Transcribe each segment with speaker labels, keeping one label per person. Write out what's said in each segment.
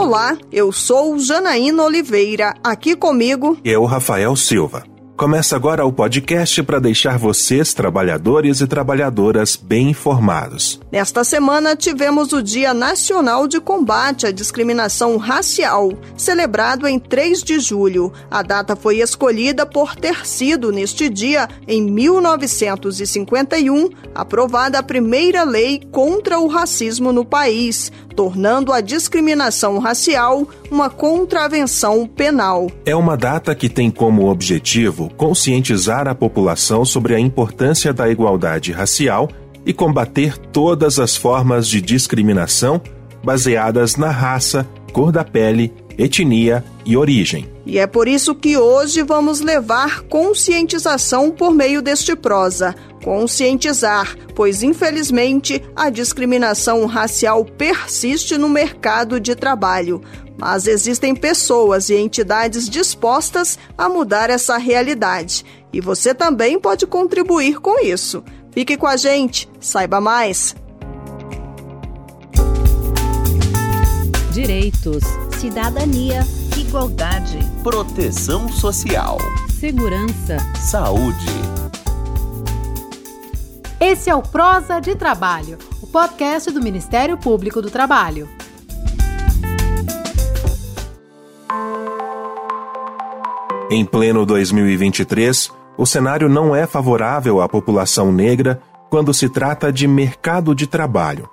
Speaker 1: Olá, eu sou Janaína Oliveira. Aqui comigo.
Speaker 2: Eu, Rafael Silva. Começa agora o podcast para deixar vocês, trabalhadores e trabalhadoras, bem informados.
Speaker 1: Nesta semana tivemos o Dia Nacional de Combate à Discriminação Racial, celebrado em 3 de julho. A data foi escolhida por ter sido, neste dia, em 1951, aprovada a primeira lei contra o racismo no país, tornando a discriminação racial uma contravenção penal.
Speaker 2: É uma data que tem como objetivo conscientizar a população sobre a importância da igualdade racial e combater todas as formas de discriminação baseadas na raça, cor da pele, etnia e origem.
Speaker 1: E é por isso que hoje vamos levar conscientização por meio deste prosa. Conscientizar, pois infelizmente a discriminação racial persiste no mercado de trabalho. Mas existem pessoas e entidades dispostas a mudar essa realidade. E você também pode contribuir com isso. Fique com a gente, saiba mais.
Speaker 3: Direitos, cidadania,
Speaker 4: igualdade, proteção social,
Speaker 3: segurança,
Speaker 4: saúde.
Speaker 3: Esse é o Prosa de Trabalho, o podcast do Ministério Público do Trabalho.
Speaker 2: Em pleno 2023, o cenário não é favorável à população negra quando se trata de mercado de trabalho.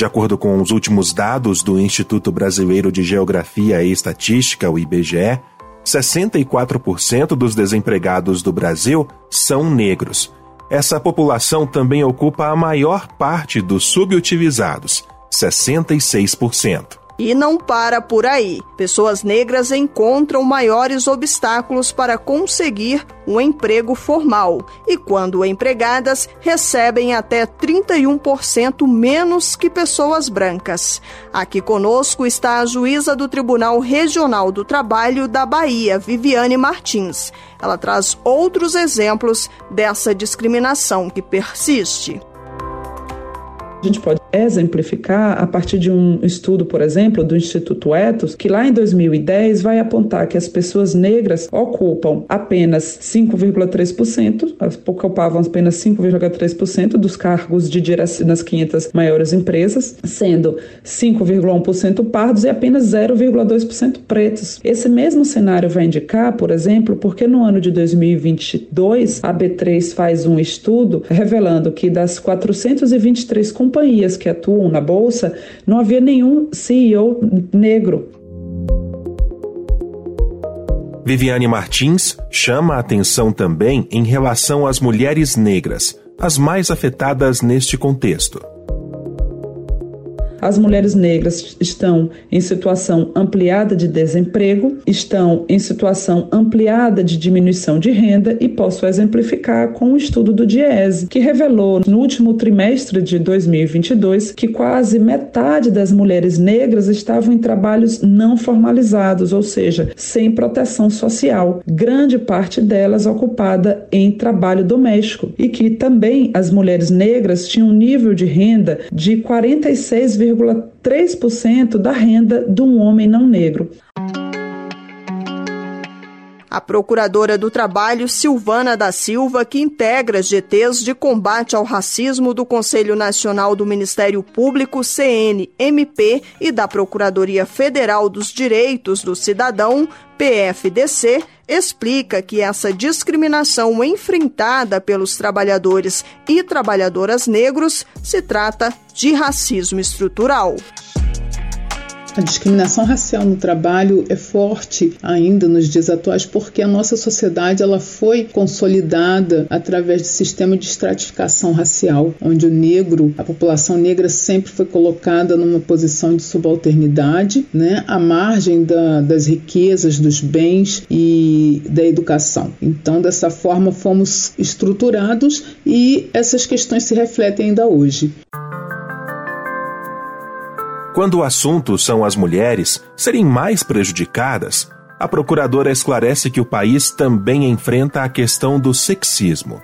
Speaker 2: De acordo com os últimos dados do Instituto Brasileiro de Geografia e Estatística, o IBGE, 64% dos desempregados do Brasil são negros. Essa população também ocupa a maior parte dos subutilizados, 66%.
Speaker 1: E não para por aí. Pessoas negras encontram maiores obstáculos para conseguir um emprego formal e, quando empregadas, recebem até 31% menos que pessoas brancas. Aqui conosco está a juíza do Tribunal Regional do Trabalho da Bahia, Viviane Martins. Ela traz outros exemplos dessa discriminação que persiste.
Speaker 5: A gente pode exemplificar a partir de um estudo, por exemplo, do Instituto Etos, que lá em 2010 vai apontar que as pessoas negras ocupam apenas 5,3%, ocupavam apenas 5,3% dos cargos de direção nas 500 maiores empresas, sendo 5,1% pardos e apenas 0,2% pretos. Esse mesmo cenário vai indicar, por exemplo, porque no ano de 2022 a B3 faz um estudo revelando que das 423 companhias que atuam na bolsa, não havia nenhum CEO negro.
Speaker 2: Viviane Martins chama a atenção também em relação às mulheres negras, as mais afetadas neste contexto.
Speaker 5: As mulheres negras estão em situação ampliada de desemprego, estão em situação ampliada de diminuição de renda e posso exemplificar com o estudo do DIESE, que revelou no último trimestre de 2022 que quase metade das mulheres negras estavam em trabalhos não formalizados, ou seja, sem proteção social, grande parte delas ocupada em trabalho doméstico, e que também as mulheres negras tinham um nível de renda de 46, 3% da renda de um homem não negro.
Speaker 1: A procuradora do Trabalho, Silvana da Silva, que integra GTs de combate ao racismo do Conselho Nacional do Ministério Público, CNMP, e da Procuradoria Federal dos Direitos do Cidadão, PFDC, explica que essa discriminação enfrentada pelos trabalhadores e trabalhadoras negros se trata de racismo estrutural.
Speaker 6: A discriminação racial no trabalho é forte ainda nos dias atuais porque a nossa sociedade ela foi consolidada através de sistema de estratificação racial, onde o negro, a população negra sempre foi colocada numa posição de subalternidade, né, à margem da, das riquezas, dos bens e da educação. Então, dessa forma, fomos estruturados e essas questões se refletem ainda hoje.
Speaker 2: Quando o assunto são as mulheres serem mais prejudicadas, a procuradora esclarece que o país também enfrenta a questão do sexismo.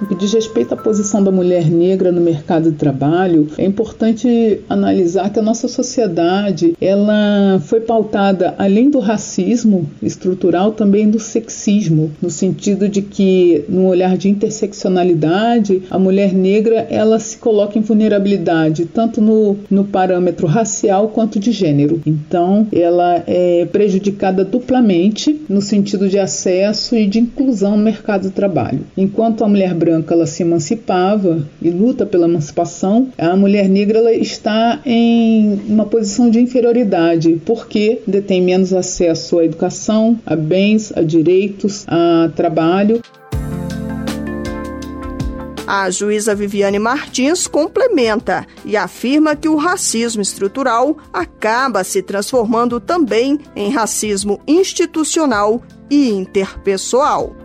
Speaker 6: No que diz respeito à posição da mulher negra no mercado de trabalho, é importante analisar que a nossa sociedade ela foi pautada além do racismo estrutural também do sexismo, no sentido de que no olhar de interseccionalidade, a mulher negra ela se coloca em vulnerabilidade tanto no, no parâmetro racial quanto de gênero. Então, ela é prejudicada duplamente no sentido de acesso e de inclusão no mercado de trabalho. Enquanto a mulher branca ela se emancipava e luta pela emancipação, a mulher negra ela está em uma posição de inferioridade, porque detém menos acesso à educação, a bens, a direitos, a trabalho.
Speaker 1: A juíza Viviane Martins complementa e afirma que o racismo estrutural acaba se transformando também em racismo institucional e interpessoal.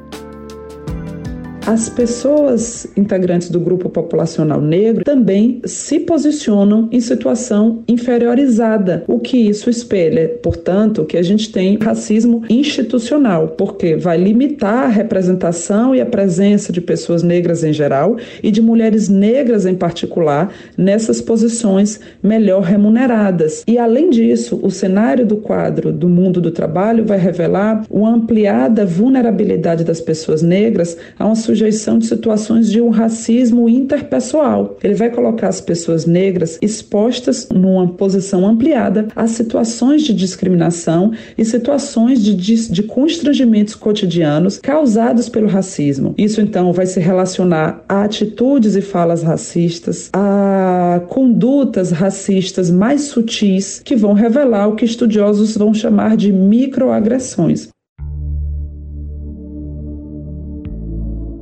Speaker 5: As pessoas integrantes do grupo populacional negro também se posicionam em situação inferiorizada, o que isso espelha, portanto, que a gente tem racismo institucional, porque vai limitar a representação e a presença de pessoas negras em geral e de mulheres negras em particular nessas posições melhor remuneradas. E além disso, o cenário do quadro do mundo do trabalho vai revelar uma ampliada vulnerabilidade das pessoas negras a uma sujeição de situações de um racismo interpessoal. Ele vai colocar as pessoas negras expostas numa posição ampliada a situações de discriminação e situações de, de, de constrangimentos cotidianos causados pelo racismo. Isso então vai se relacionar a atitudes e falas racistas, a condutas racistas mais sutis que vão revelar o que estudiosos vão chamar de microagressões.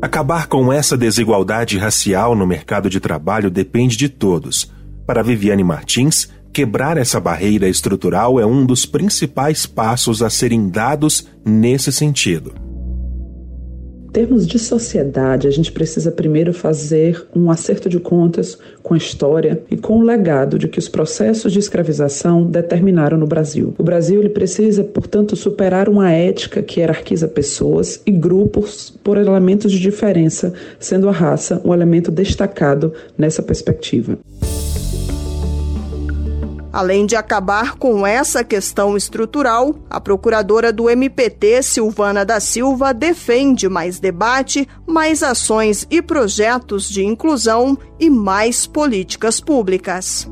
Speaker 2: Acabar com essa desigualdade racial no mercado de trabalho depende de todos. Para Viviane Martins, quebrar essa barreira estrutural é um dos principais passos a serem dados nesse sentido
Speaker 5: termos de sociedade, a gente precisa primeiro fazer um acerto de contas com a história e com o legado de que os processos de escravização determinaram no Brasil. O Brasil ele precisa, portanto, superar uma ética que hierarquiza pessoas e grupos por elementos de diferença, sendo a raça um elemento destacado nessa perspectiva.
Speaker 1: Além de acabar com essa questão estrutural, a procuradora do MPT, Silvana da Silva, defende mais debate, mais ações e projetos de inclusão e mais políticas públicas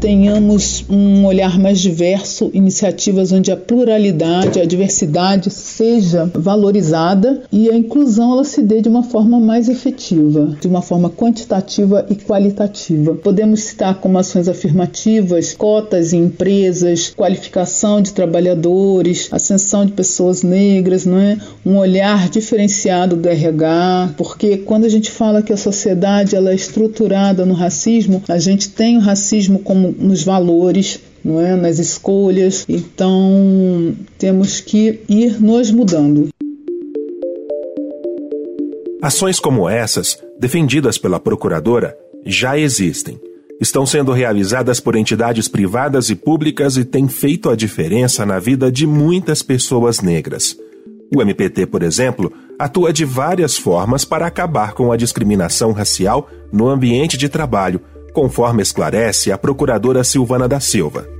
Speaker 6: tenhamos um olhar mais diverso, iniciativas onde a pluralidade, a diversidade seja valorizada e a inclusão ela se dê de uma forma mais efetiva, de uma forma quantitativa e qualitativa. Podemos citar como ações afirmativas, cotas em empresas, qualificação de trabalhadores, ascensão de pessoas negras, não é? Um olhar diferenciado do RH, porque quando a gente fala que a sociedade ela é estruturada no racismo, a gente tem o racismo como nos valores, não é? nas escolhas. Então temos que ir nos mudando.
Speaker 2: Ações como essas, defendidas pela procuradora, já existem. Estão sendo realizadas por entidades privadas e públicas e têm feito a diferença na vida de muitas pessoas negras. O MPT, por exemplo, atua de várias formas para acabar com a discriminação racial no ambiente de trabalho, conforme esclarece a procuradora Silvana da Silva.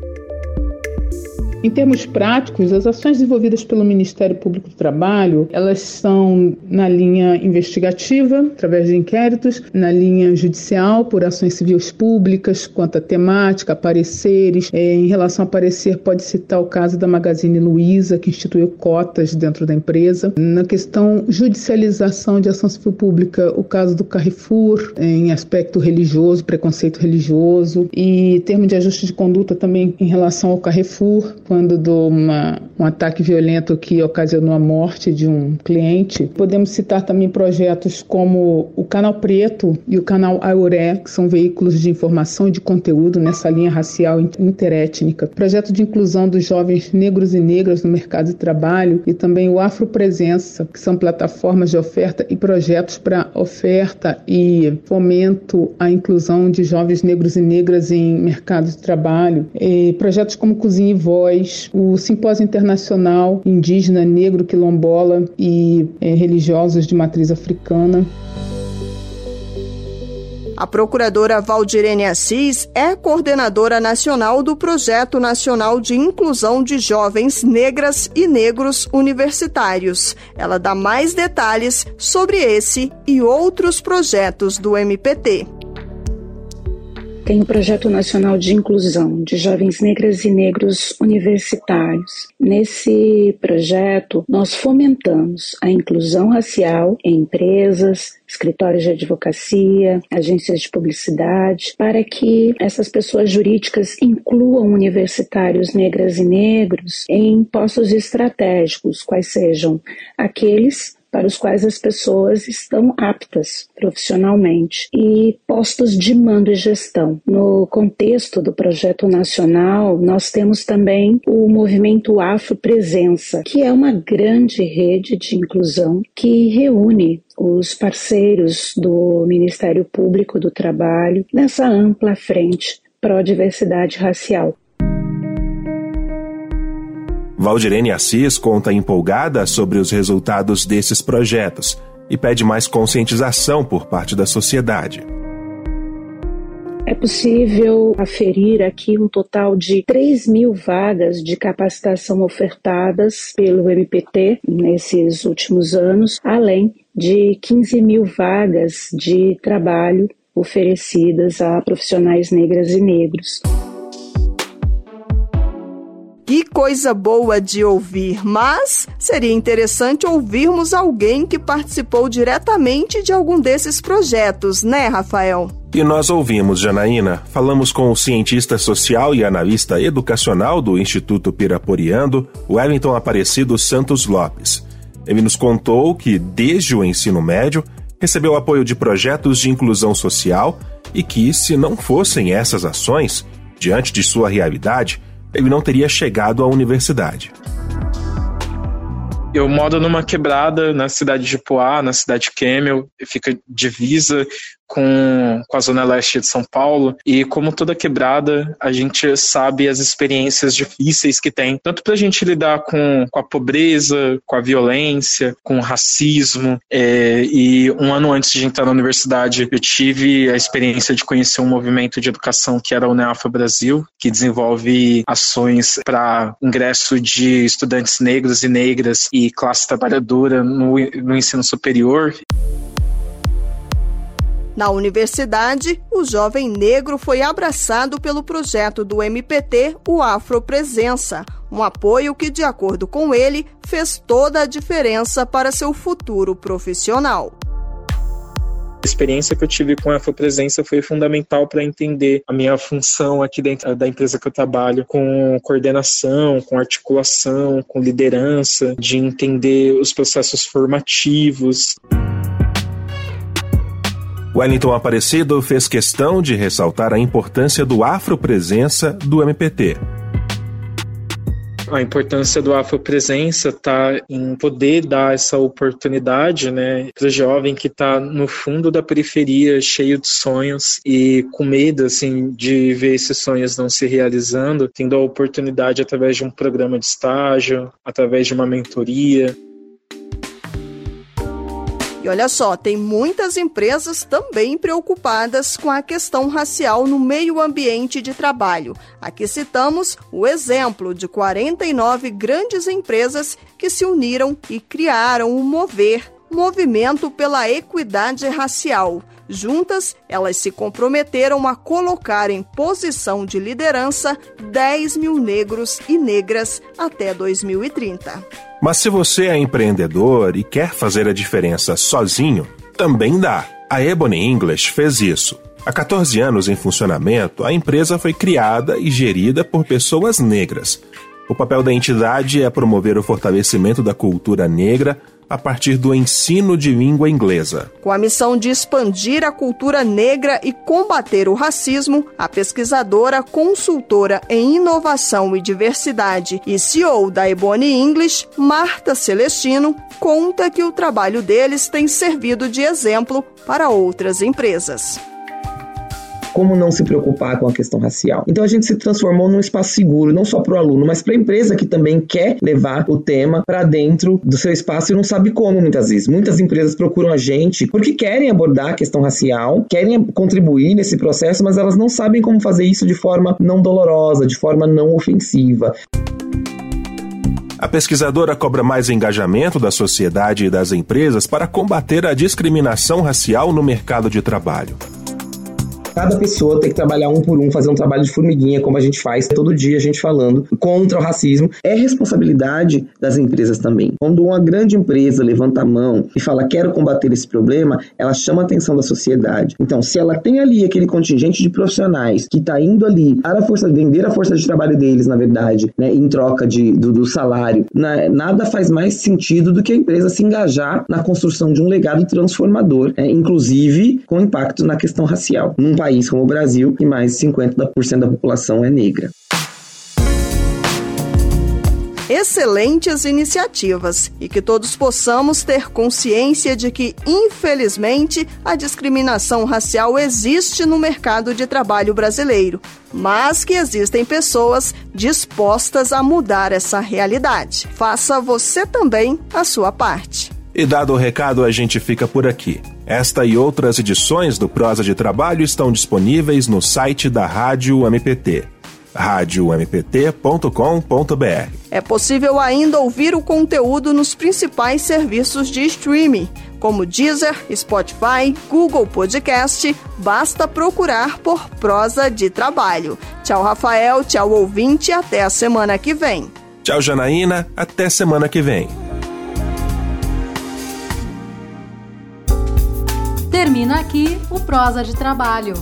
Speaker 6: Em termos práticos, as ações desenvolvidas pelo Ministério Público do Trabalho, elas são na linha investigativa, através de inquéritos, na linha judicial, por ações civis públicas, quanto à temática, pareceres. É, em relação a parecer, pode citar o caso da Magazine Luiza, que instituiu cotas dentro da empresa. Na questão judicialização de ação civil pública, o caso do Carrefour, em aspecto religioso, preconceito religioso, e termo de ajuste de conduta também em relação ao Carrefour, quando de uma, um ataque violento que ocasionou a morte de um cliente. Podemos citar também projetos como o Canal Preto e o Canal Auré, que são veículos de informação e de conteúdo nessa linha racial interétnica. Projeto de inclusão dos jovens negros e negras no mercado de trabalho e também o Afro Presença, que são plataformas de oferta e projetos para oferta e fomento à inclusão de jovens negros e negras em mercado de trabalho. E projetos como Cozinha e Voz, 2010, o Simpósio Internacional Indígena, Negro, Quilombola e é, Religiosos de Matriz Africana.
Speaker 1: A procuradora Valdirene Assis é coordenadora nacional do Projeto Nacional de Inclusão de Jovens Negras e Negros Universitários. Ela dá mais detalhes sobre esse e outros projetos do MPT
Speaker 7: tem o Projeto Nacional de Inclusão de Jovens Negras e Negros Universitários. Nesse projeto, nós fomentamos a inclusão racial em empresas, escritórios de advocacia, agências de publicidade, para que essas pessoas jurídicas incluam universitários negras e negros em postos estratégicos, quais sejam aqueles para os quais as pessoas estão aptas profissionalmente e postos de mando e gestão. No contexto do projeto nacional, nós temos também o movimento Afro Presença, que é uma grande rede de inclusão que reúne os parceiros do Ministério Público do Trabalho nessa ampla frente pró-diversidade racial.
Speaker 2: Valdirene Assis conta empolgada sobre os resultados desses projetos e pede mais conscientização por parte da sociedade.
Speaker 7: É possível aferir aqui um total de 3 mil vagas de capacitação ofertadas pelo MPT nesses últimos anos, além de 15 mil vagas de trabalho oferecidas a profissionais negras e negros.
Speaker 1: Que coisa boa de ouvir, mas seria interessante ouvirmos alguém que participou diretamente de algum desses projetos, né, Rafael?
Speaker 2: E nós ouvimos, Janaína. Falamos com o cientista social e analista educacional do Instituto Piraporiando, Wellington Aparecido Santos Lopes. Ele nos contou que, desde o ensino médio, recebeu apoio de projetos de inclusão social e que, se não fossem essas ações, diante de sua realidade, ele não teria chegado à universidade.
Speaker 8: Eu moro numa quebrada na cidade de Poá, na cidade de Kemel, fica divisa com, com a Zona Leste de São Paulo. E como toda quebrada, a gente sabe as experiências difíceis que tem, tanto para a gente lidar com, com a pobreza, com a violência, com o racismo. É, e um ano antes de entrar na universidade, eu tive a experiência de conhecer um movimento de educação que era o Neafa Brasil, que desenvolve ações para ingresso de estudantes negros e negras e classe trabalhadora no, no ensino superior.
Speaker 1: Na universidade, o jovem negro foi abraçado pelo projeto do MPT, o Afropresença, um apoio que, de acordo com ele, fez toda a diferença para seu futuro profissional.
Speaker 8: A experiência que eu tive com a Afropresença foi fundamental para entender a minha função aqui dentro da empresa que eu trabalho, com coordenação, com articulação, com liderança, de entender os processos formativos.
Speaker 2: Wellington Aparecido fez questão de ressaltar a importância do afropresença do MPT.
Speaker 8: A importância do afropresença está em poder dar essa oportunidade né, para o jovem que está no fundo da periferia, cheio de sonhos e com medo assim, de ver esses sonhos não se realizando, tendo a oportunidade através de um programa de estágio, através de uma mentoria,
Speaker 1: e olha só, tem muitas empresas também preocupadas com a questão racial no meio ambiente de trabalho. Aqui citamos o exemplo de 49 grandes empresas que se uniram e criaram o Mover, Movimento pela Equidade Racial. Juntas, elas se comprometeram a colocar em posição de liderança 10 mil negros e negras até 2030.
Speaker 2: Mas se você é empreendedor e quer fazer a diferença sozinho, também dá. A Ebony English fez isso. Há 14 anos em funcionamento, a empresa foi criada e gerida por pessoas negras. O papel da entidade é promover o fortalecimento da cultura negra a partir do ensino de língua inglesa.
Speaker 1: Com a missão de expandir a cultura negra e combater o racismo, a pesquisadora, consultora em inovação e diversidade e CEO da Ebony English, Marta Celestino, conta que o trabalho deles tem servido de exemplo para outras empresas.
Speaker 9: Como não se preocupar com a questão racial. Então a gente se transformou num espaço seguro, não só para o aluno, mas para a empresa que também quer levar o tema para dentro do seu espaço e não sabe como muitas vezes. Muitas empresas procuram a gente porque querem abordar a questão racial, querem contribuir nesse processo, mas elas não sabem como fazer isso de forma não dolorosa, de forma não ofensiva.
Speaker 2: A pesquisadora cobra mais engajamento da sociedade e das empresas para combater a discriminação racial no mercado de trabalho.
Speaker 9: Cada pessoa tem que trabalhar um por um, fazer um trabalho de formiguinha, como a gente faz todo dia, a gente falando contra o racismo. É responsabilidade das empresas também. Quando uma grande empresa levanta a mão e fala quero combater esse problema, ela chama a atenção da sociedade. Então, se ela tem ali aquele contingente de profissionais que está indo ali para a força, vender a força de trabalho deles, na verdade, né, em troca de, do, do salário, na, nada faz mais sentido do que a empresa se engajar na construção de um legado transformador, é, inclusive com impacto na questão racial. Num país como o Brasil, e mais de 50% da população é negra.
Speaker 1: Excelentes iniciativas e que todos possamos ter consciência de que, infelizmente, a discriminação racial existe no mercado de trabalho brasileiro, mas que existem pessoas dispostas a mudar essa realidade. Faça você também a sua parte.
Speaker 2: E dado o recado, a gente fica por aqui. Esta e outras edições do Prosa de Trabalho estão disponíveis no site da Rádio MPT radiompt.com.br.
Speaker 1: É possível ainda ouvir o conteúdo nos principais serviços de streaming, como Deezer, Spotify, Google Podcast. Basta procurar por Prosa de Trabalho. Tchau, Rafael. Tchau, ouvinte. Até a semana que vem.
Speaker 2: Tchau, Janaína. Até semana que vem.
Speaker 3: Termina aqui o Prosa de Trabalho